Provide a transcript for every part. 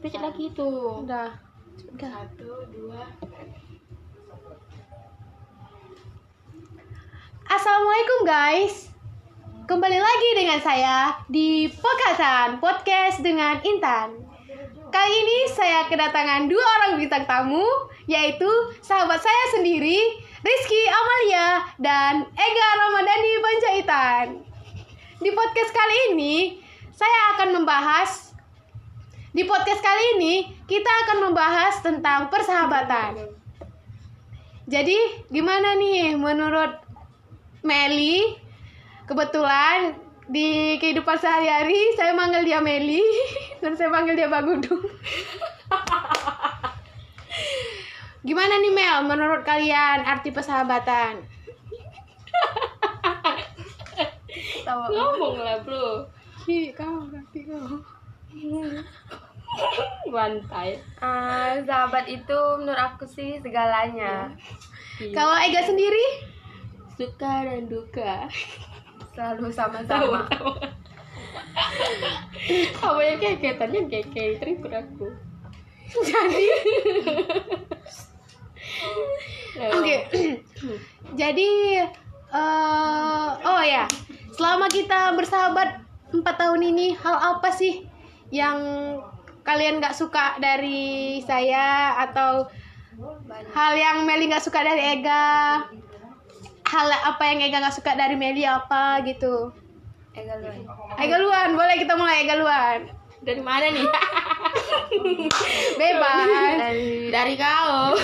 Pecet lagi tuh. Udah. Udah. Satu, dua. Assalamualaikum guys. Kembali lagi dengan saya di Pokasan Podcast dengan Intan. Kali ini saya kedatangan dua orang bintang tamu, yaitu sahabat saya sendiri, Rizky Amalia dan Ega Ramadhani Panjaitan. Di podcast kali ini, saya akan membahas di podcast kali ini kita akan membahas tentang persahabatan. Jadi, gimana nih menurut Meli? Kebetulan di kehidupan sehari-hari saya manggil dia Meli dan saya panggil dia Bagudung. Gimana nih Mel menurut kalian arti persahabatan? Ngomong lah bro. Hi, kau berarti kau. Bantai. Ah, sahabat itu menurut aku sih segalanya. Kalau Ega sendiri? Suka dan duka. Selalu sama-sama. Apa yang keketannya keke terikut aku. Jadi Oke. Jadi eh oh ya, selama kita bersahabat empat tahun ini, hal apa sih yang kalian nggak suka dari saya atau hal yang Meli nggak suka dari Ega? Hal apa yang Ega nggak suka dari Meli apa gitu? Ega Luan. Ega Luan, boleh kita mulai Ega Luan. Dari mana nih? Bebas. Dari Dari kau.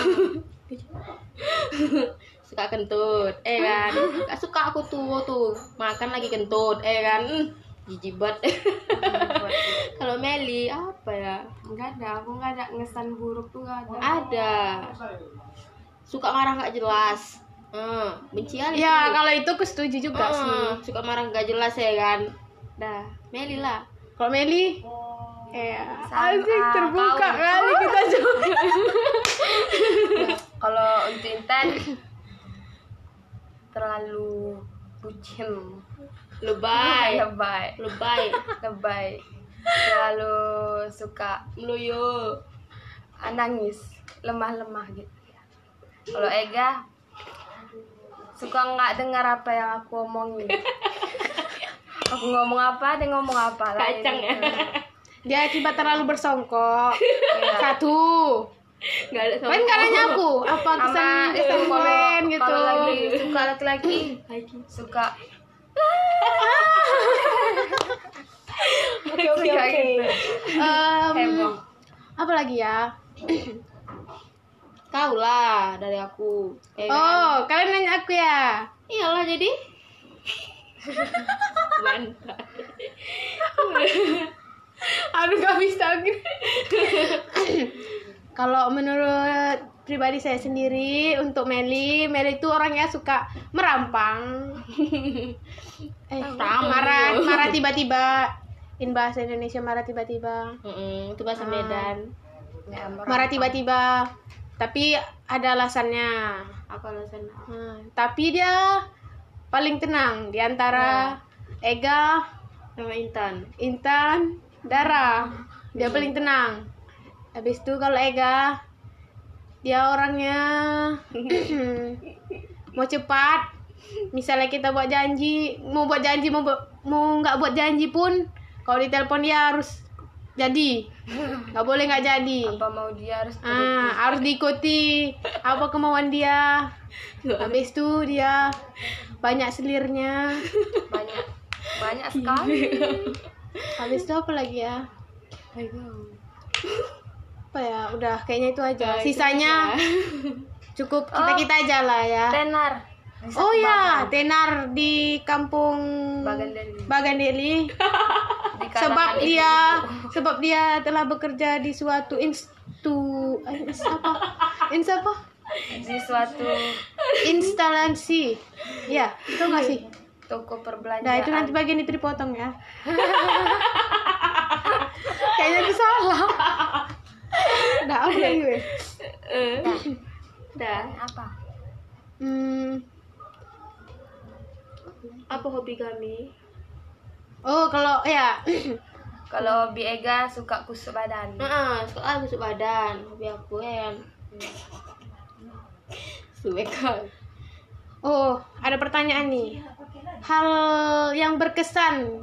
suka kentut, eh kan? Gak suka aku tuh tuh makan lagi kentut, eh kan? Jijik banget. Kalau Meli apa ya? enggak ada, aku enggak ada ngesan buruk tuh enggak ada. Ada. Suka marah nggak jelas. Hmm, benci kali Ya, tuh. kalau itu aku setuju juga sih. Hmm, suka marah nggak jelas ya kan? Dah, Meli lah. Kalau Meli, ya, asik terbuka kau. kali kita coba. Kalau untuk Intan terlalu bucin. Lebay, Lebay. lebay, Lebay. Terlalu suka meluyo. ah, nangis, lemah-lemah gitu. Kalau Ega suka nggak dengar apa yang aku omongin. aku ngomong apa, dia ngomong apa. Kacang ya. Dia akibat terlalu bersongkok. Iya. Satu. Ada sama. Kan karena nyaku, apa kesan kesan komen gitu. kalau lagi suka laki-laki suka Oke oke oke. apa lagi ya? Kau lah dari aku. Eh, kan? Oh, kalian nanya aku ya. Iyalah jadi. Bantai. Aduh gak bisa. Kalau menurut pribadi saya sendiri untuk Meli, Meli itu orangnya suka merampang. eh, Merampang. marah, marah tiba-tiba. In bahasa Indonesia marah tiba-tiba. Mm-mm, itu bahasa Ah. Medan. Ya, Marah tiba-tiba. Tapi ada alasannya. Apa alasannya? Hmm, tapi dia paling tenang di antara Ega, Nama Intan. Intan, Dara. Dia paling tenang. Habis itu kalau Ega dia orangnya mau cepat. Misalnya kita buat janji, mau buat janji mau bu- mau nggak buat janji pun kalau ditelepon dia harus jadi. Nggak boleh nggak jadi. apa mau dia harus Ah, harus diikuti apa kemauan dia. Habis itu dia banyak selirnya. banyak banyak sekali Habis itu apa lagi ya? Apa ya? Udah kayaknya itu aja. Sisanya cukup kita-kita aja lah ya. tenar Oh ya, tenar di kampung Bagandeli. Bagandeli. Di Sebab kalangan dia sebab dia telah bekerja di suatu instu eh, ins apa? Ins apa? di suatu Instalasi. Ya, itu nggak sih? toko perbelanjaan Nah, itu nanti bagian itu dipotong ya. Kayaknya itu salah. Nah, apa lagi gue? Dah. apa Hmm, Apa hobi kami? oh kalau ya Kalau hobi Ega suka kusuk badan. Nah, suka kusuk badan. Hobi aku ya kan. Suwe kan. Oh, ada pertanyaan nih. Hal yang berkesan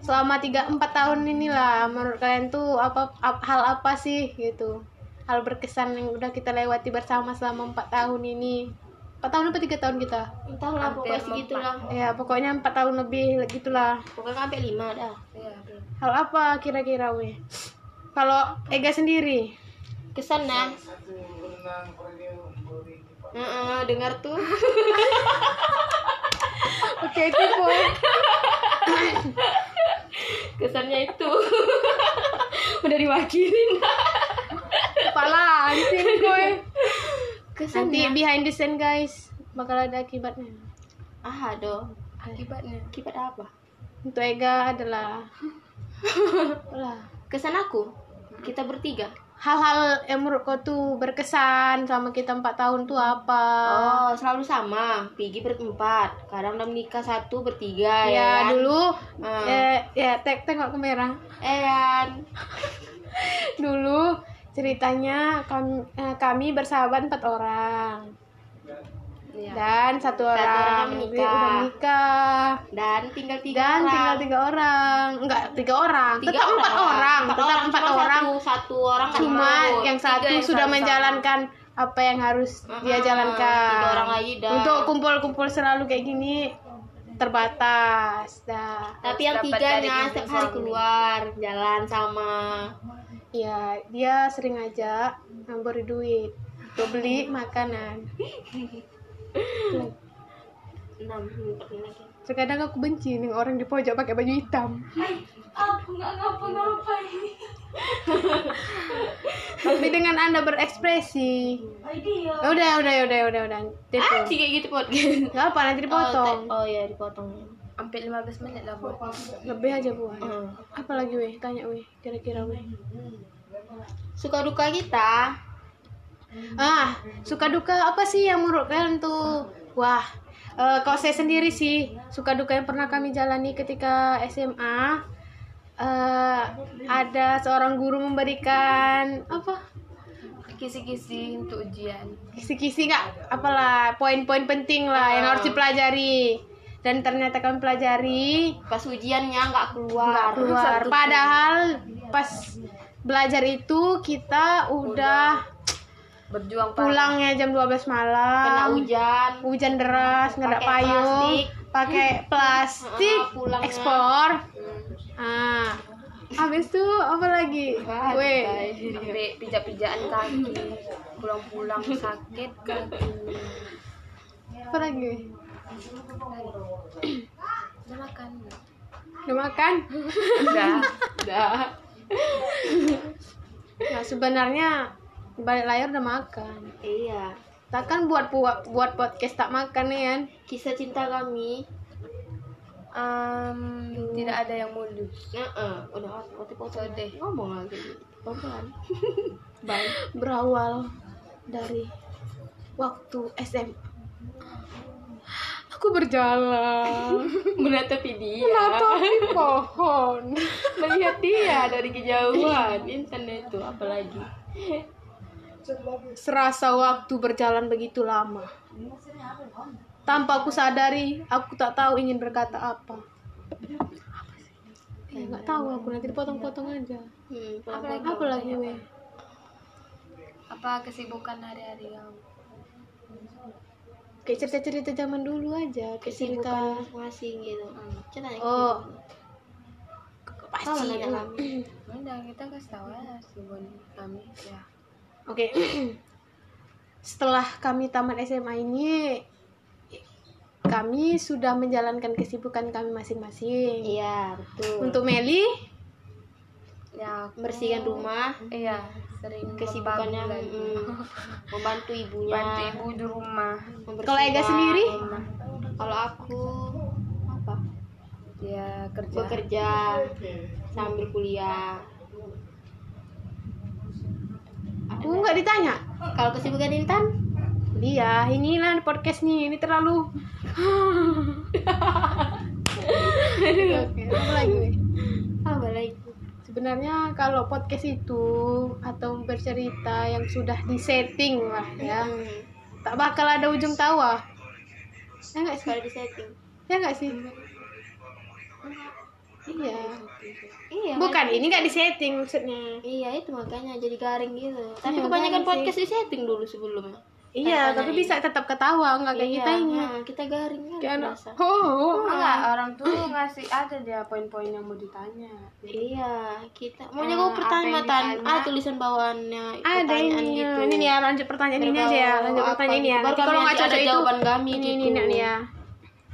selama 3 4 tahun inilah menurut kalian tuh apa ap- hal apa sih gitu? Hal berkesan yang udah kita lewati bersama selama 4 tahun ini. 4 tahun apa 3 tahun kita? Entah lah pokoknya segitulah. Ya, pokoknya 4 tahun lebih gitulah. Pokoknya sampai lima dah. Belum. Hal apa kira-kira weh? Kalau Ega sendiri, Kesan nah. Heeh, dengar tuh. oke itu boy. Kesannya itu. Udah diwakilin. Kepala anjing boy. Nanti Kesannya. behind the scene guys bakal ada akibatnya. Ah, dong. Akibatnya. Akibat apa? Untuk Ega adalah lah Kesan aku. Kita bertiga. hal-hal yang menurut kau tuh berkesan selama kita empat tahun tuh apa? Oh, selalu sama. Pergi berempat. Kadang udah menikah satu bertiga ya. ya kan? dulu Ah. eh, ya tek tengok kamera. Eh kan. Dulu ceritanya kami, eh, kami bersahabat empat orang Iya. dan satu, orang orang yang menikah. dia udah menikah Dan tinggal tiga dan orang. tinggal tiga orang enggak tiga orang Tiga tetap empat orang Empat tetap empat cuma orang Satu, satu orang nggak cuma mau. yang Tiga satu yang sudah sama-sama. menjalankan apa yang harus dia Ah, jalankan tiga orang lagi dah. untuk kumpul-kumpul selalu kayak gini terbatas dah Tapi yang tiganya dari setiap hari keluar jalan sama ya dia sering aja memberi duit untuk beli makanan enam empat lagi. terkadang aku benci nih orang di pojok pakai baju hitam Aku nggak ngapa-ngapain. tapi dengan anda berekspresi Idea. Ya udah udah udah udah udah Ah, Itu. kayak gitu podcast. nggak apa nanti dipotong Oh, oh ya dipotong. Hampir 15 menit lah, Bu. lebih aja buat Hmm. apa lagi weh tanya weh kira-kira weh Suka duka kita. ah suka duka apa sih yang menurut kalian tuh wah eh, kalau saya sendiri sih suka duka yang pernah kami jalani ketika SMA eh, ada seorang guru memberikan apa Kisi-kisi untuk ujian. kisi-kisi nggak apalah poin-poin penting lah yang harus dipelajari dan ternyata kami pelajari Pas ujiannya nggak keluar. nggak keluar padahal pas belajar itu kita udah Berjuang parah. pulangnya jam 12 kena malam hujan. hujan deras nggak ada payung pakai plastik Ah, pulangnya. ekspor Hmm. ah habis itu apa lagi Weh, Sampai pijak-pijakan kaki. Pulang-pulang sakit kaki. apa lagi Udah makan. udah makan Udah. Udah. nah sebenarnya balik layar udah makan Iya. takkan buat buat buat podcast tak makan nih kan Kisah cinta kami. Em, tidak ada yang mulus. Heeh, udah waktu potong Sedih. ngomong lagi. Pelan. Baik. berawal dari waktu SMA aku berjalan Menatapi dia. menatapi pohon Melihat dia dari kejauhan. Internet itu apalagi. serasa waktu berjalan begitu lama tanpa aku sadari aku tak tahu ingin berkata apa Eh, nggak tahu aku nanti dipotong-potong aja Hmm, Apa lagi? apa lagi weh Apa kesibukan hari-hari kamu? Kayak cerita-cerita zaman dulu aja kayak cerita kesibukan masing-masing gitu. Ceritanya Oh. gitu. pasti kami. Udah kita kasih tahu ya kesibukan kami ya. Oke. Setelah kami tamat SMA ini kami sudah menjalankan kesibukan kami masing-masing. Iya, betul. Untuk Meli, Ya, aku- membersihkan rumah, iya sering kesibukannya membantu mm, ibunya. bantu ibu di rumah. Kalau Ega sendiri? Kalau aku apa? Ya kerja. Bekerja sambil kuliah. aku nggak ditanya. Kalau kesibukan Intan? Dia, inilah podcast nih, ini terlalu. Apa lagi? Sebenarnya kalau podcast itu atau bercerita yang sudah disetting lah ya Hmm. tak bakal ada ujung tawa ya nggak sih Kalau di setting. ya nggak sih iya Iya. bukan ini nggak disetting maksudnya Iya itu makanya jadi garing gitu. Tapi Iya, kebanyakan podcast di setting dulu sebelumnya. Iya tapi ini. bisa tetap ketawa nggak kayak Iya, kita ini nah, kita garing kan kayak anak berasa. oh, enggak orang tuh ngasih ada dia poin-poin yang mau ditanya Iya, kita mau Eh, apa pertanyaan? Ah tulisan bawaannya ada ini gitu. ini nih ya lanjut pertanyaan ini aja ya lanjut pertanyaan ini ya gitu. Kalau nggak ada cocok itu jawaban kami ini gitu. ini nih ya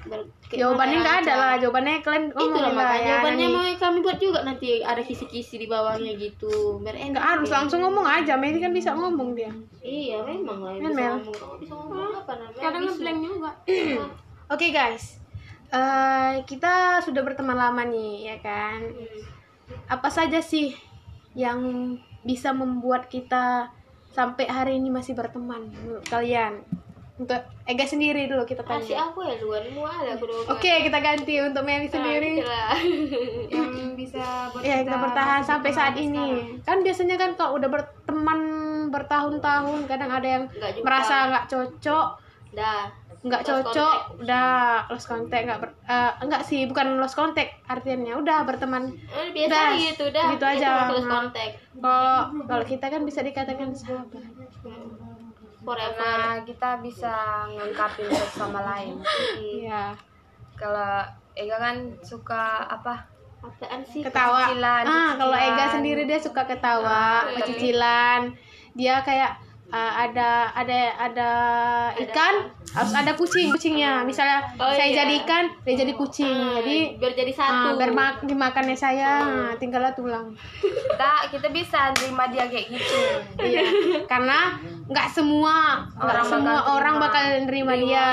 Ber- jawabannya nggak ada lah jawabannya kalian ngomong Itulah lah makanya ya jawabannya mau kami buat juga nanti ada kisi-kisi di bawahnya gitu. Biar enak. nggak harus ya. langsung ngomong aja Meli kan bisa ngomong dia Iya, memang lah Kan, bisa Mel? ngomong. Kamu bisa ngomong apa namanya? kadang ngeblank juga Oke guys, Eh, kita sudah berteman lama nih ya kan. Apa saja sih yang bisa membuat kita sampai hari ini masih berteman menurut kalian? Untuk Ega sendiri dulu kita Kasih tanya. aku ya duluan, mau ada aku. Oke kita ganti untuk Meli sendiri. yang bisa buat Ya kita bertahan sampai saat ini. sekarang. Kan biasanya kan kalau udah berteman bertahun-tahun kadang ada yang jumpa. merasa nggak cocok Dah. nggak cocok udah lost contact nggak ber, eh, nggak sih bukan lost contact artinya udah berteman Eh, biasa Udah, gitu dah. gitu aja. Nah. kalau kalau kita kan bisa dikatakan sahabat Forever. karena kita bisa ngungkapin satu sama lain iya kalau Ega kan suka apa Apaan sih? ketawa Cicilan, ah kalau. Ega sendiri dia suka ketawa cicilan dia kayak eh, ada ada ada ikan harus ada kucing kucingnya misalnya Oh, saya iya. jadi ikan dia jadi kucing Ah, jadi biar jadi ah, satu. biar mak- dimakannya saya ah, tinggallah tulang kita kita bisa terima dia kayak gitu Iya, karena nggak semua Orang semua bakal orang terima. bakal nerima dia.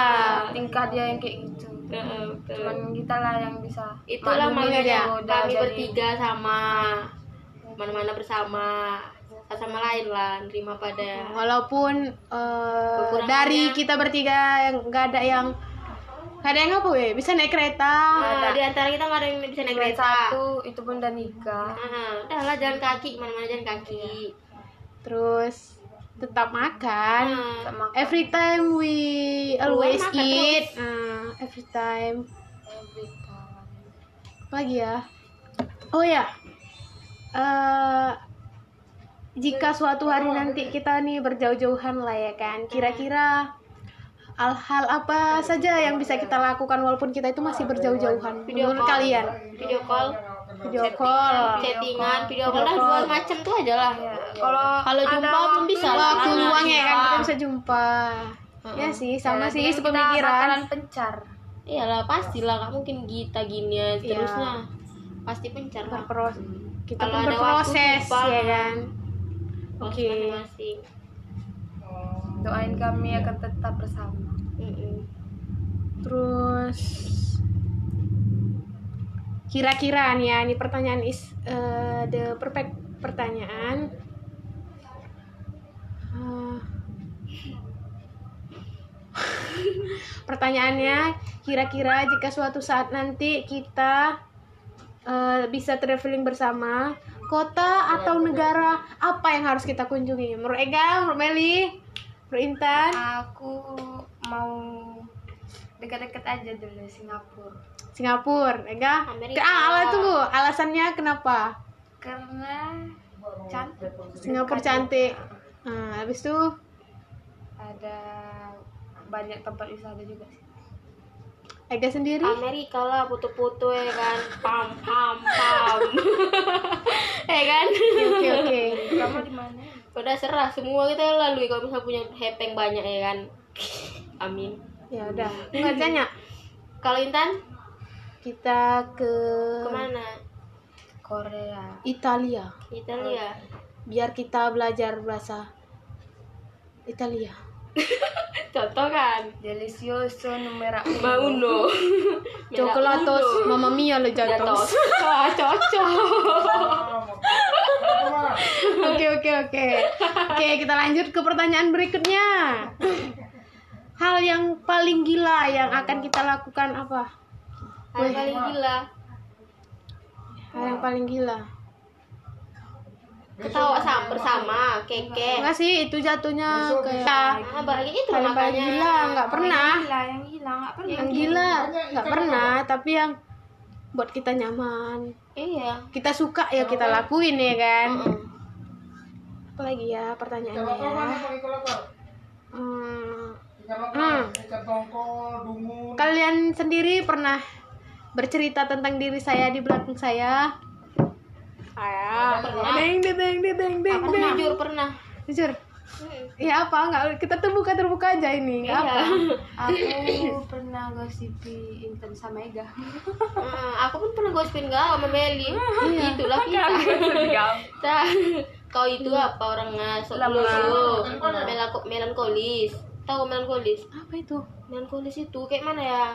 tingkah dia yang kayak gitu Heeh, betul. cuman kita lah yang bisa Itulah makanya kami jadi- bertiga sama mana-mana bersama sama lain lah nerima pada Walaupun Kekurangannya. dari kita bertiga yang nggak ada yang nggak ada yang apa weh bisa naik kereta. Nah, di antara kita nggak ada yang bisa naik kereta. satu itu pun udah nikah Ah, udah lah jalan kaki mana-mana jalan kaki. Terus tetap makan. Sama Every time we always makan eat. Ah, every time. every time. Apa lagi ya? Oh ya. Eh jika suatu hari nanti kita nih berjauh-jauhan lah ya kan. Kira-kira hal-hal apa saja yang bisa kita lakukan walaupun kita itu masih berjauh-jauhan Video menurut call. kalian? video call, Video call. chattingan, video Video call lah call. dua macam tuh aja lah. Ya, kalau Kalau ada jumpa belum bisa lah. Waktu luang ya kan iya. kita bisa jumpa. Ya sih, sama ya, sih sepemikiran. pencar Iyalah pastilah nggak mungkin kita gini ya Iya. terusnya. Pasti pencar lah. Kita Kalau pun ada berproses ya kan. Oke. masing-masing. doain kami akan tetap bersama Mm-mm. Terus kira-kira nih ya, ini pertanyaan is eh, the perfect pertanyaan. Eh, pertanyaannya, kira-kira jika suatu saat nanti kita eh, bisa traveling bersama, kota atau negara apa yang harus kita kunjungi? Menurut Ega, menurut Meli, menurut Intan? aku mau dekat-dekat aja dulu Singapura Singapura, Ega. Amerika. Ke, ah, ala- tunggu, alasannya kenapa? karena cantik Singapura cantik. Nah, habis itu ada banyak tempat wisata juga sih Ega sendiri. Amerika lah foto-foto ya kan pam pam pam ya kan Oke, oke. kamu di mana udah serah semua kita lalui kalau misalnya punya hepeng banyak ya kan amin Ya udah. Nggak tanya. kalau Intan Kita ke ke mana Korea Italia. Italia Biar kita belajar bahasa Italia. Contoh kan delicioso numero uno Mauno Coklatos, mamma mia lo Jatos. Wah, cocok. Oke, oke, oke. Oke, kita lanjut ke pertanyaan berikutnya. Hal yang paling gila yang akan kita lakukan apa? Hal paling gila. Hal yang paling gila. Ketawa sama bersama keke. Enggak sih itu jatuhnya kayak ah bahagia itu makanya gila nggak pernah. gila yang gila nggak pernah. Yang gila nggak pernah tapi yang buat kita nyaman. Iya. Kita suka ya kita lakuin ya kan? Mm-mm. apalagi ya pertanyaannya ya? Hmm, hmm. kalian sendiri pernah bercerita tentang diri saya di belakang saya saya Pernah. deng deng deng deng deng deng aku deng. jujur pernah. Jujur. Ya apa? Nggak kita terbuka terbuka aja ini. Nggak apa? Iya aku pernah gosipi Intan sama Ega. Mm, aku pun pernah gosipin kau sama Meli itulah kita. Nah, kau itu apa orangnya sok lusuh Melako- melankolis. Tahu melankolis? Apa itu? Melankolis itu kayak mana ya?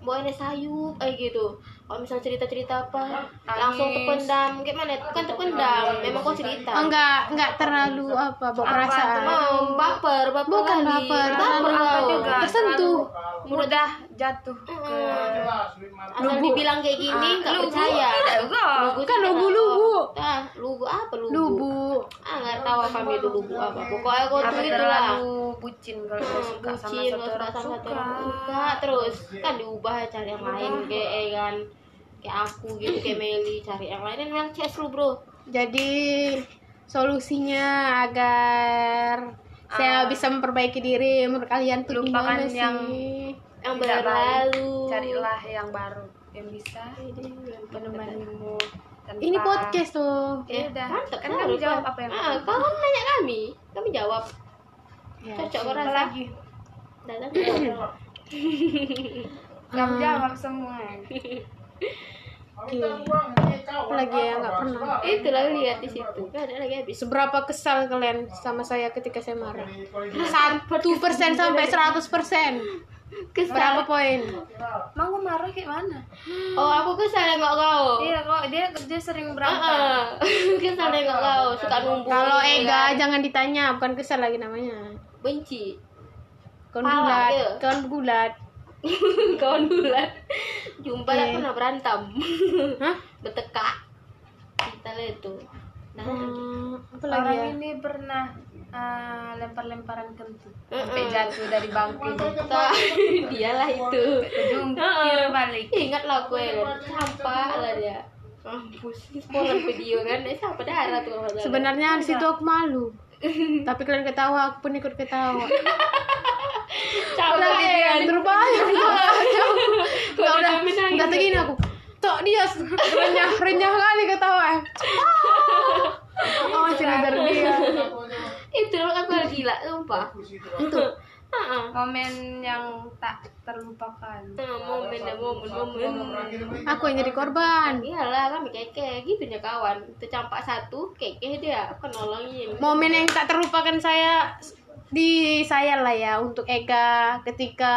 Bawaannya sayup kayak gitu kalau misalnya cerita cerita apa langsung terpendam. Kayak mana? Bukan terpendam memang kau cerita. Oh, nggak nggak terlalu apa bawa perasaan. Oh, baper, baper Bukan lagi. baper, baper juga tersentuh. mudah jatuh Asal dibilang kayak gini, nggak percaya. Lugu kan lugu lugu. Ah, lugu apa lugu? lugu. Ah, nggak tahu apa itu lugu apa. Pokoknya kau tuh itu lah. terlalu bucin kalau nggak suka sama Bucin, sama satu suka. orang. Suka terus. Kan diubah cari yang lain kayak eh, kan kayak aku gitu kayak Meli cari yang lain. Yang CS lu bro. Jadi solusinya agar saya bisa memperbaiki diri. Menurut kalian tuh Lupakan gimana yang- sih? Yang baik. berlalu. Carilah yang baru yang bisa menemanimu. tanpa ini podcast tuh ya udah. mantap kan kan kamu jawab apa yang ah, kau kan nanya kami. Kami jawab. Ya. cocok lagi? Datang kamu jawab semua. apa lagi ya nggak pernah. Itu lah lihat di situ. Ada lagi habis. Seberapa kesal kalian sama saya ketika saya marah? Satu persen sampai seratus persen. Berapa poin? Mau gue marah kayak mana? Oh aku kesal nggak kau iya kok dia dia sering berantem. Ah, kesal nggak kau suka numpuk. Kalau Ega kan. jangan ditanya. Bukan kesal lagi namanya. Benci. Kawan Pala bulat dia. kawan bulat kawan bulan. Jumpa lah Oke. pernah berantem. Hah? Bertekak kita lah itu nah Hmm, orang ya? ini pernah ah, lempar-lemparan kentut. Sampai jatuh dari bangku tak dialah itu. Jungkir balik. Ingat lah gue kan sampah lah dia? Mampus spoiler video kan. Eh siapa darah tuh? Sebenarnya di situ aku malu. Tapi kalian ketawa aku pun ikut ketawa capek lagi ya dia kan. terbayang. Nggak udah menangis nggak tegini aku. Tok dia renyah renyah kali ketawa oh masih ngejar dia. Itu loh aku gila sumpah. Itu. Momen yang tak terlupakan. Ah. momen ya momen momen. Aku yang jadi korban. Iyalah kami keke gitu ya kawan. Itu campak satu keke dia. Aku nolongin. Momen yang tak terlupakan saya di saya lah ya untuk Ega ketika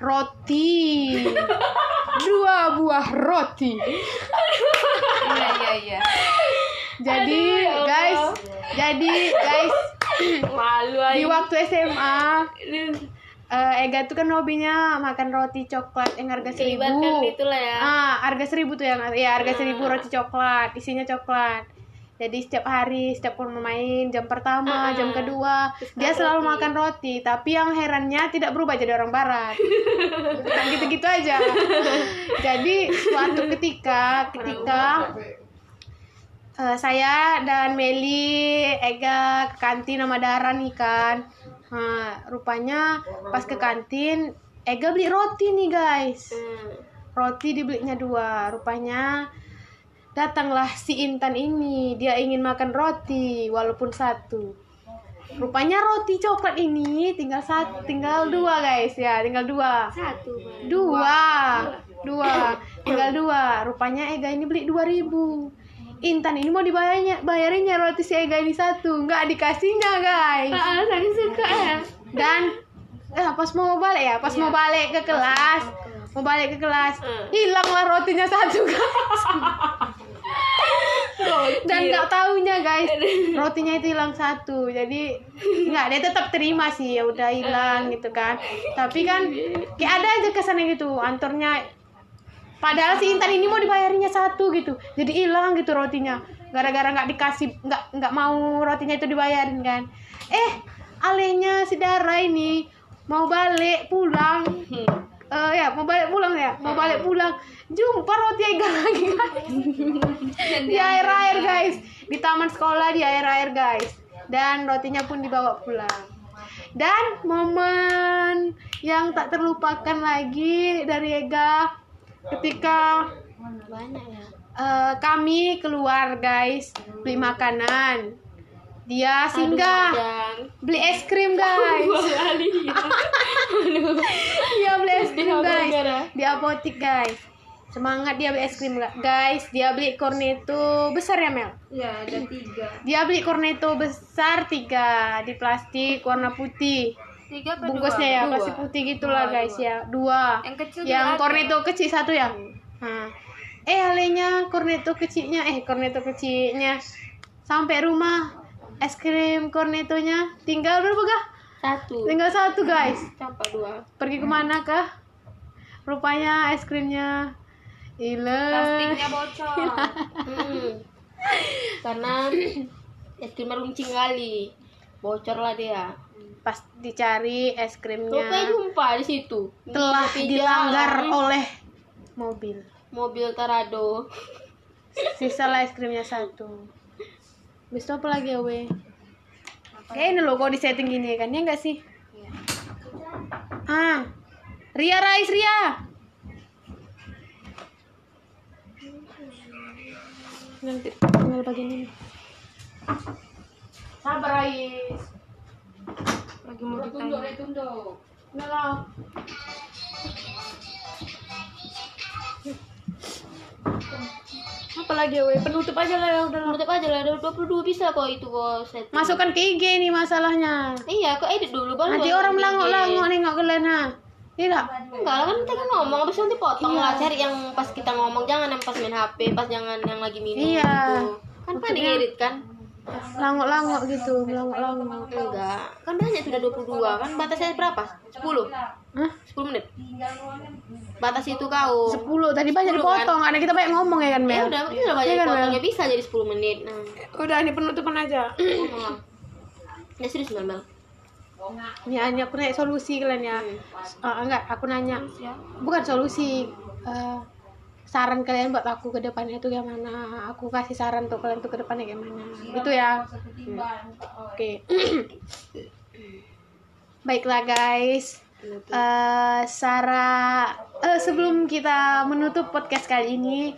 roti. Dua buah roti. Iya iya iya. Jadi Aduh, ya guys jadi guys malu di waktu SMA eh, Ega tuh kan hobinya makan roti coklat yang harga seribu. itulah ya. Ah harga seribu tuh yang ya harga seribu roti coklat isinya coklat jadi setiap hari setiap mau main jam pertama Ah. jam kedua dia selalu makan roti. Tapi yang herannya tidak berubah jadi orang barat. Nah, gitu-gitu aja. Jadi suatu ketika ketika eh, saya dan Meli Ega ke kantin sama Dara nih kan. Nah, rupanya pas ke kantin Ega beli roti nih guys. Hmm. roti dibelinya dua. Rupanya datanglah si Intan ini. Dia ingin makan roti walaupun satu. Rupanya roti coklat ini tinggal satu tinggal dua guys. Ya tinggal dua. Satu dua. Dua. Tinggal dua. Rupanya Ega ini beli dua ribu. Intan ini mau dibayarnya bayarinnya roti si Ega ini satu. Nggak dikasihnya guys. Ah saya suka ya. Dan eh, pas mau balik ya pas mau balik ke kelas. mau balik ke kelas. Hmm. hilanglah rotinya satu guys dan nggak taunya guys. Rotinya itu hilang satu. Jadi nggak dia tetap terima sih. Ya udah hilang gitu kan. Tapi kan kayak ada aja kesannya gitu. Antornya padahal si Intan ini mau dibayarinya satu gitu. Jadi hilang gitu rotinya. Gara-gara nggak dikasih nggak nggak mau rotinya itu dibayarin kan. Eh alehnya si Dara ini mau balik pulang Eh ya mau balik pulang ya? Mau balik pulang. Jumpa roti Ega lagi guys. Di air air guys. Di taman sekolah di air air guys. Dan rotinya pun dibawa pulang. Dan momen yang tak terlupakan lagi dari Ega ketika eh, kami keluar guys beli makanan dia singgah beli es krim guys. Dia beli es krim guys. di apotik guys. Semangat dia beli es krim guys. Dia beli cornetto besar ya Mel? Ya ada tiga. Dia beli cornetto besar tiga di plastik warna putih. Tiga bungkusnya ya dua? plastik putih gitulah guys ya. Dua. Yang kecil yang cornetto kecil satu ya? Nah. eh alenya cornetto kecilnya eh cornetto kecilnya. Sampai rumah es krim cornettonya tinggal berapa kah satu. Tinggal satu guys. Campak dua. Pergi ke mana kah rupanya es krimnya hilang. Plastiknya bocor. Mm. karena es krim runcing kali bocor lah dia. Pas dicari es rupanya krimnya jumpa di situ. Telah Di dilanggar jalan. oleh mobil. Mobil Tarado. Sisa es krimnya satu Bis itu apa lagi ya we kayak ini loh kok di setting gini kan? Ya enggak sih? Ah. Ria Rais Ria! Nanti tinggal bagian ini. Sabar Rais. Lagi mau ditanya. Tunduk Udah lah. apa lagi ya we penutup aja lah ya udah lah. Tutup aja lah, ada 22 bisa kok itu kok set. masukkan ke IG nih masalahnya Iya, kok edit dulu baru. nanti orang melangok-langok nengok kalian ha tidak Enggak lah kan kita kan ngomong habis nanti potong Iya. lah cari yang pas kita ngomong jangan yang pas main HP, pas jangan yang lagi minum Iya. gitu. Kan pada edit kan? langok-langok gitu melangok-langok Enggak. Kan banyak sudah 22 kan batasnya berapa? 10. Hah? 10 menit. Batas itu kau. 10 tadi banyak 10 dipotong karena kita banyak ngomong ya kan Ya Mel udah, itu udah banyak kan, potongnya Mel? bisa jadi 10 menit. Nah, udah ini penutupan aja lah. Ya serius Mel, Mel. ini hanya aku nanya solusi kalian ya Ah, enggak aku nanya bukan solusi Eh, saran kalian buat aku ke depannya itu gimana aku kasih saran untuk kalian tuh ke depannya gimana itu ya Hmm. oke baiklah guys Eh, Sarah eh, sebelum kita menutup podcast kali ini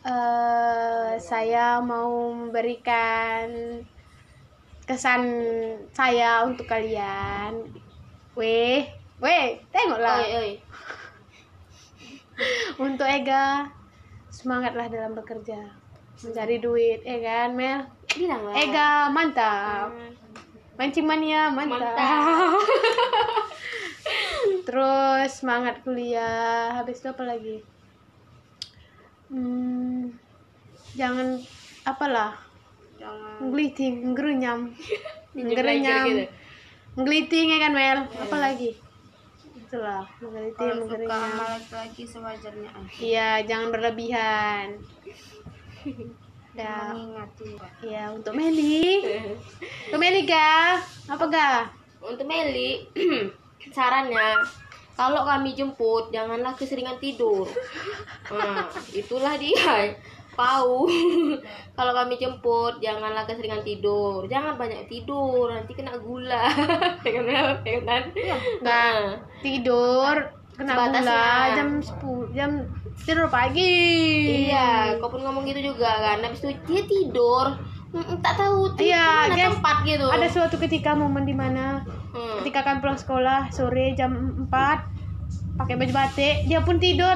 eh, saya mau memberikan kesan saya untuk kalian weh weh tengoklah Oi, oi. untuk Ega semangatlah dalam bekerja mencari duit ya kan Mel Bilang lah. Ega mantap mancing mania mantap, Mantap. terus semangat kuliah. Habis itu apa lagi? Hmm, jangan apalah. Jangan. Nggeliting ngerunyam belajar gitu. nggeliting ya kan Mel? Apa lagi? Itulah mengerenyam sama laki-laki sewajarnya aja. Iya jangan berlebihan. Dah. mengingatkan Iya, untuk Meli. Untuk Meli, ga? Apa, ga? Untuk Meli, sarannya kalau kami jemput janganlah keseringan tidur. Nah, itulah dia. Pau. kalau kami jemput janganlah keseringan tidur. Jangan banyak tidur, nanti kena gula. Ya kan? Ya kan? Nah, Tidur, kena Sebatasnya. gula jam 10, jam tidur pagi. iya, kau pun ngomong gitu juga kan. Habis itu dia tidur, mm, tak tahu tuh Iya, guys. tempat gitu. Ada suatu ketika momen di mana Hmm. ketika kan pulang sekolah sore jam 4 pakai baju batik, dia pun tidur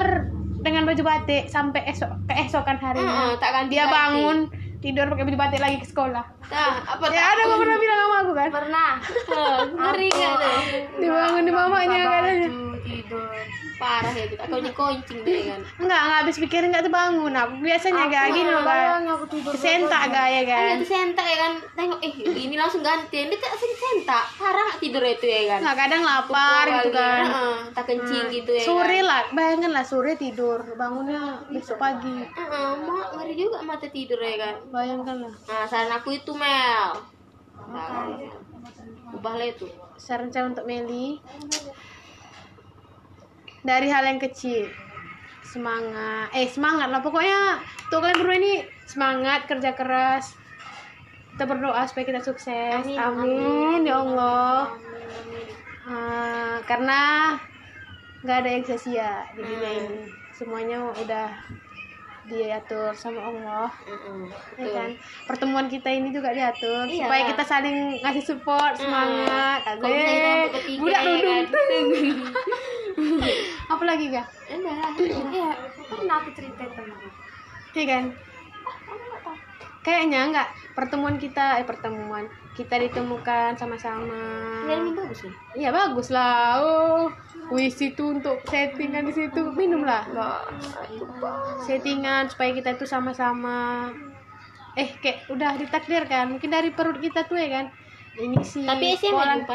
dengan baju batik sampai esok keesokan harinya. Heeh, tak ganti dia ganti. bangun tidur pakai baju batik lagi ke sekolah. Nah, apa Ya ada pernah bilang sama aku kan? pernah Ngeri kan tuh? Dibangun di mamanya baju, tidur parah ya kita kau koncing deh kan. Enggak enggak habis pikirin enggak terbangun aku biasanya Aku gak gini loh tidur sentak gak ya kan. Kan sentak ya kan. Tengok eh ini langsung ganti dia tak sering sentak parah nggak tidur itu ya kan. Nggak kadang lapar gitu kan. Tak kencing gitu ya sore kan. lah bayangkan lah sore tidur bangunnya besok pagi. Heeh, mak ngeri juga mata tidur ya kan. Bayangkan lah. Nah saran aku itu Mel. Nah, ubah lah itu. Saran saya untuk Meli dari hal yang kecil. Semangat. Eh semangat lah. Pokoknya untuk kalian berdua ini semangat kerja keras. Kita berdoa supaya kita sukses. Amin, amin, ya Allah. Ah, karena nggak ada yang sia-sia di dunia Hmm. ini. Semuanya udah diatur sama Allah. Heeh, ya kan? Pertemuan kita ini juga diatur Iya. supaya kita saling ngasih support semangat. Kita Adek. untuk ketiga budak ya dudung kan. apa lagi Enggak. Iya, pernah aku cerita iya kan? Kayaknya enggak pertemuan kita eh pertemuan. Kita ditemukan sama-sama. Ini bagus nih. iya bagus lah. Oh wis itu untuk settingan di situ. Minum lah. Settingan supaya kita itu sama-sama. Eh kayak udah ditakdirkan. Mungkin dari perut kita tuh ya kan ini sih Tapi Polan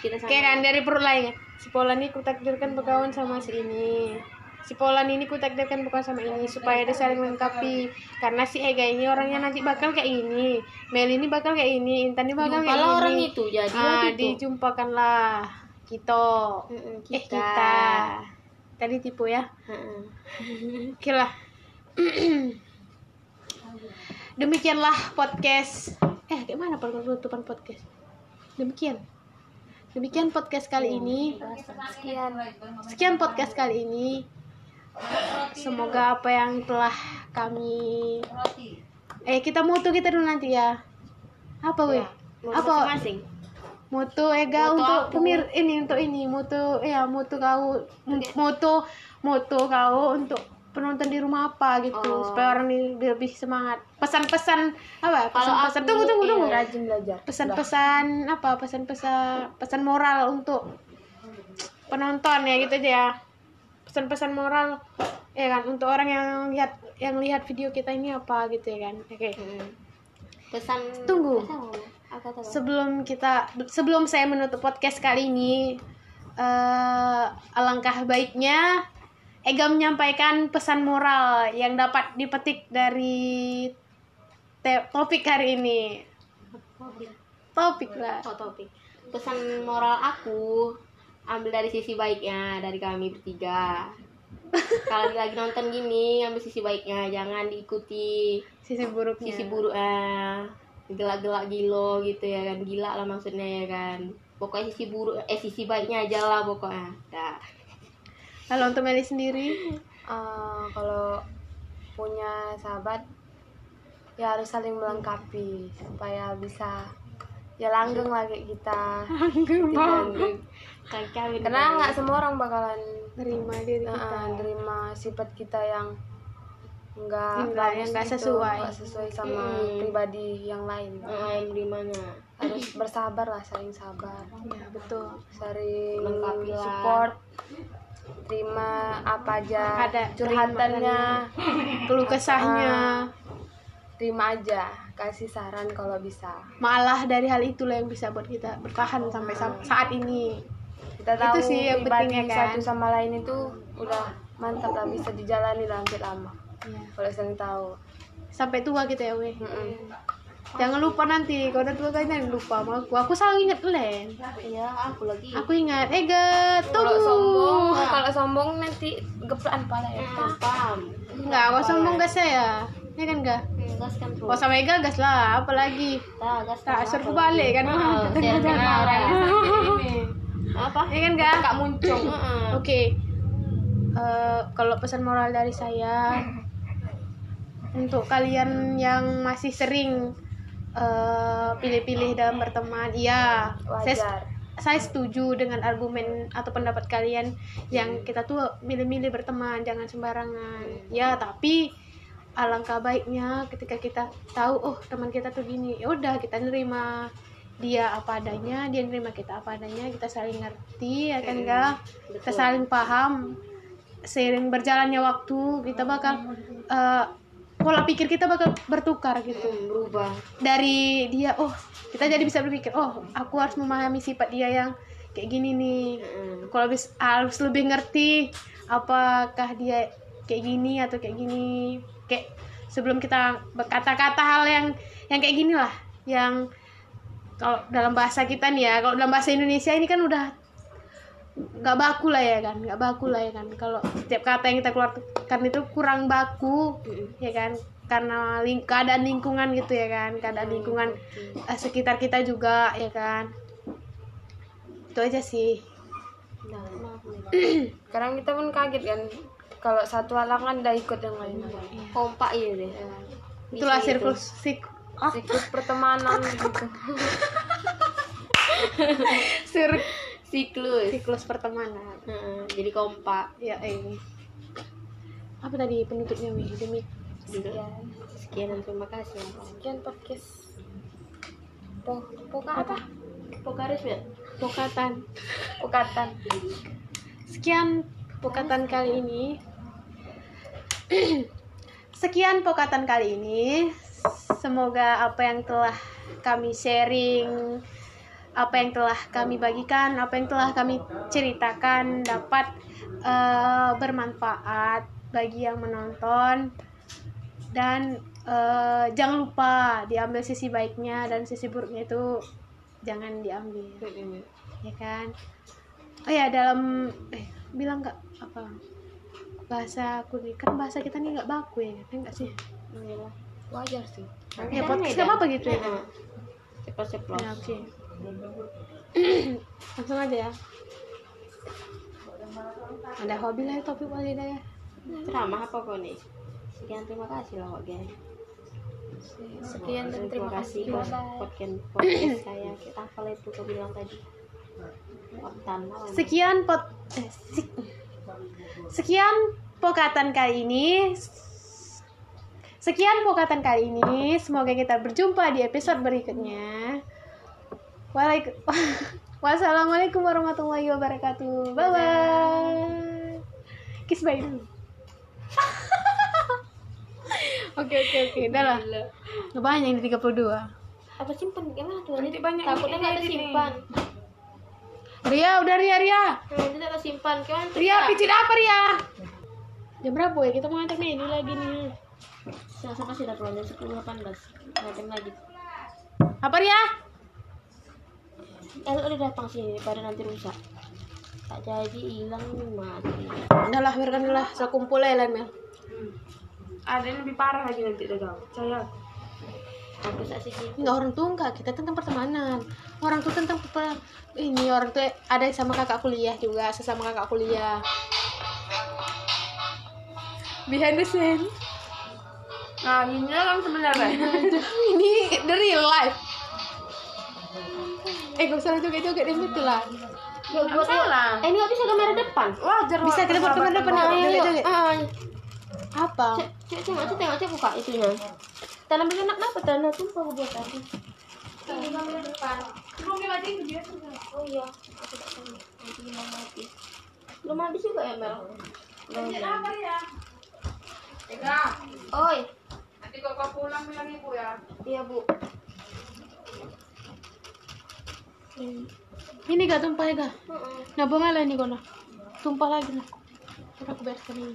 kita sama. kayak kan dari perut lain si Polan ini kutakdirkan berkawan sama si ini si Polan ini kutakdirkan berkawan sama ini supaya dia saling melengkapi karena si Ega ini orangnya nanti bakal kayak ini Mel ini bakal kayak ini Intan ini bakal kayak Jumpalah ini orang itu jadi ah, waktu itu. dijumpakanlah kita Mm-mm, eh kita tadi tipu ya. Oke lah. Demikianlah podcast. Eh, kayak mana penutupan podcast? Demikian. Demikian podcast kali ini. Sekian. Sekian podcast kali ini. Semoga apa yang telah kami Eh, kita mutu kita dulu nanti ya. Apa weh? Mau Apa? Mutu Ega Mutu untuk pemir ini untuk ini mutu ya mutu kau mutu mutu kau untuk penonton di rumah apa gitu Oh. supaya orang ini lebih semangat pesan-pesan apa pesan-pesan tunggu tunggu tunggu iya. Rajin belajar. pesan-pesan apa pesan-pesan pesan moral untuk penonton ya gitu aja ya pesan-pesan moral ya kan untuk orang yang lihat yang lihat video kita ini apa gitu ya kan oke Mm. Pesan Tunggu. Pesan sebelum kita sebelum saya menutup podcast kali ini eh alangkah baiknya Ega menyampaikan pesan moral yang dapat dipetik dari topik hari ini topik lah Oh, topik. Pesan moral aku ambil dari sisi baiknya dari kami bertiga. Kalau lagi nonton gini ambil sisi baiknya, jangan diikuti sisi buruknya sisi buruknya. Gelak-gelak gilo gitu ya kan, gila lah maksudnya ya kan. Pokoknya sisi buruk eh sisi baiknya aja lah pokoknya. Dah. Kalau untuk Meli sendiri? Eh, kalau punya sahabat ya harus saling melengkapi supaya bisa ya langgeng lagi kita. Mau Kan kawin. karena nggak semua orang bakalan terima diri uh, kita nerima sifat kita yang nggak yang nggak gitu, sesuai. nggak sesuai sama Mm. pribadi yang lain. Yang berimana. harus bersabar lah saling sabar. Ya betul. Saling support terima apa aja Ada, curhatannya keluh kesahnya. Terima aja kasih saran kalau bisa. Malah dari hal itulah yang bisa buat kita bertahan sampai sa- saat ini. Kita tahu Itu sih yang pribadi penting ya kan? satu sama lain itu udah mantap lah bisa dijalani lah hampir lama. Iya. kalau saling tahu. Sampai tua kita ya weh. Mm-mm. Jangan lupa nanti kalau udah tua kan jangan lupa sama aku. Aku selalu ingat Len Iya, aku lagi. aku ingat. Ega kalau sombong tunggu kalau sombong nanti geplaan pala ya. Paham. paham. enggak aku sombong gas saya. Ya kan enggak Gas kan kalau sama Ega gas lah. Apalagi Tak, gas tak suruh balik kan. Oh, saya kenal orang Apa? ya kan enggak kak muncung Heeh. Oke. Eh, kalau pesan moral dari saya untuk kalian yang masih sering eh, pilih-pilih dalam berteman, iya, saya, saya setuju dengan argumen atau pendapat kalian yang kita tuh milih-milih berteman, jangan sembarangan. Ya, tapi alangkah baiknya ketika kita tahu oh teman kita tuh gini, ya udah kita nerima. dia apa adanya dia nerima kita apa adanya kita saling ngerti ya kan enggak kita saling paham seiring berjalannya waktu kita bakal eh, pola pikir kita bakal bertukar gitu. Hmm, berubah. Dari dia oh kita jadi bisa berpikir oh aku harus memahami sifat dia yang kayak gini nih. Mm-mm. aku habis harus lebih ngerti apakah dia kayak gini atau kayak gini. Kayak sebelum kita berkata-kata hal yang yang kayak gini lah. Yang kalau dalam bahasa kita nih ya kalau dalam bahasa Indonesia ini kan udah nggak baku lah ya kan nggak baku lah ya kan. Kalau setiap kata yang kita keluarkan itu kurang baku ya kan. Karena ling keadaan lingkungan gitu ya kan keadaan lingkungan eh, sekitar kita juga ya kan. Itu aja sih. Nah. Sekarang kita pun kaget kan kalau satu halangan udah ikut yang lain. kompak ya deh itulah Bisa siklus sik Siklus pertemanan gitu. sir- siklus. Siklus pertemanan. Heeh, jadi kompak. Ya ini apa tadi penutupnya wi demi sekian. Sekian dan terima kasih. Sekian podcast. Po, poka apa? pokaris ya pokatan. Pokatan. sekian pokatan kali ini. Sekian pokatan kali ini. Semoga apa yang telah kami sharing apa yang telah kami bagikan apa yang telah kami ceritakan dapat eh, bermanfaat bagi yang menonton. Dan eh, jangan lupa diambil sisi baiknya dan sisi buruknya itu jangan diambil. Ya kan? Oh ya dalam eh bilang nggak apa? Bahasa aku nih kan bahasa kita nih nggak baku ya kan enggak sih? Iya. Wajar sih. ya podcast nggak apa gitu ya? Kan ceplos ya oke langsung aja ya. Ada hobi lah topik ya? Ceramah apa kok nih? Sekian terima kasih loh kok guys Sekian dan terima kasih buat podcast podcast saya. Kita apa itu kau bilang tadi. Sekian pot eh, sek- sekian pokatan kali ini. Sekian pokatan kali ini. Semoga kita berjumpa di episode berikutnya Walaik- wassalamualaikum warahmatullahi wabarakatuh. Bye bye kiss bye. Dulu oke oke oke. Udah lah. Nggak banyak ini 32 apa simpan gimana tuh Nanti banyak takutnya nggak tersimpan Ria udah Ria Ria. Nanti nggak tersimpan gimana Ria picit apa Ria? Jam berapa ya? Kita mau ngantar nih ini lagi nih. Saya sama sih udah keluar jam sepuluh delapan belas ngapain lagi. Apa Ria eh lu udah datang sini pada nanti rusak tak jadi hilang mati udah lah biarkan lah saya kumpul ya Mel Ada yang lebih parah lagi nanti dagang. Saya aku tak sih Enggak orang tua enggak, kita tentang pertemanan. Orang tuh tentang pe- ini orang tuh ada sama kakak kuliah juga, sesama kakak kuliah. Behind the scene. Nah, gini kan sebenarnya. ini the real life. Eh, gak usah joget-joget yang gitu lah. Gak buat salah. Eh, ini gak bisa kamera depan. Wajar Bisa kita buat kamera depan, Ayo, ayo, joget-joget. ah, Apa? Cek, cek, tengok, cek, tengok, cek buka itunya. Tanam beli anak kenapa? Tanam tumpah gue buat tadi. Ini kamera depan. Oh iya, aku tak tahu. Nanti belum mati. Belum habis juga ya, Mel? Belum. Oi, Nanti kok kau pulang bilang ibu ya. iya bu. Ini gak tumpah ya, gak? Heeh. Nabung lah ini. Tumpah lagi lah. Udah aku bereskan ini.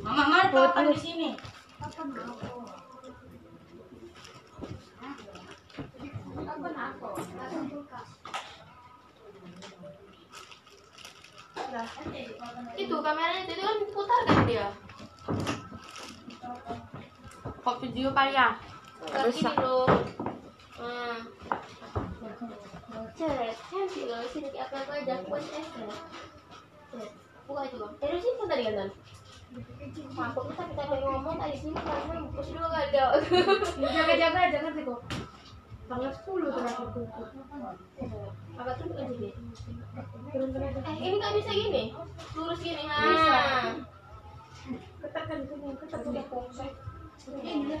Mama, mama, kapan di sini? Itu kameranya itu kan putar kan dia. Kok video kali ya? Loh. Hmm. Cek, cantik loh. Sini kayak apa apa aja. Aku buat es. Cek, buka itu bang. Eh, lu simpan tadi kan Dan? Aku kita kita lagi ngomong tadi dua gak ada. Jaga-jaga aja nanti kok. Tanggal 10 terakhir tutup. Apa tuh. Eh, ini nggak bisa gini. Lurus gini. Nah. Ketatkan sini, ketat sini. Ini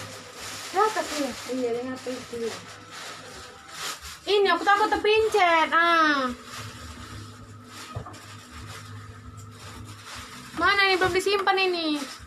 Di atas ini. Iya, dengan apa itu? Ini aku takut terpincet. Ah. Mana ini belum disimpan ini?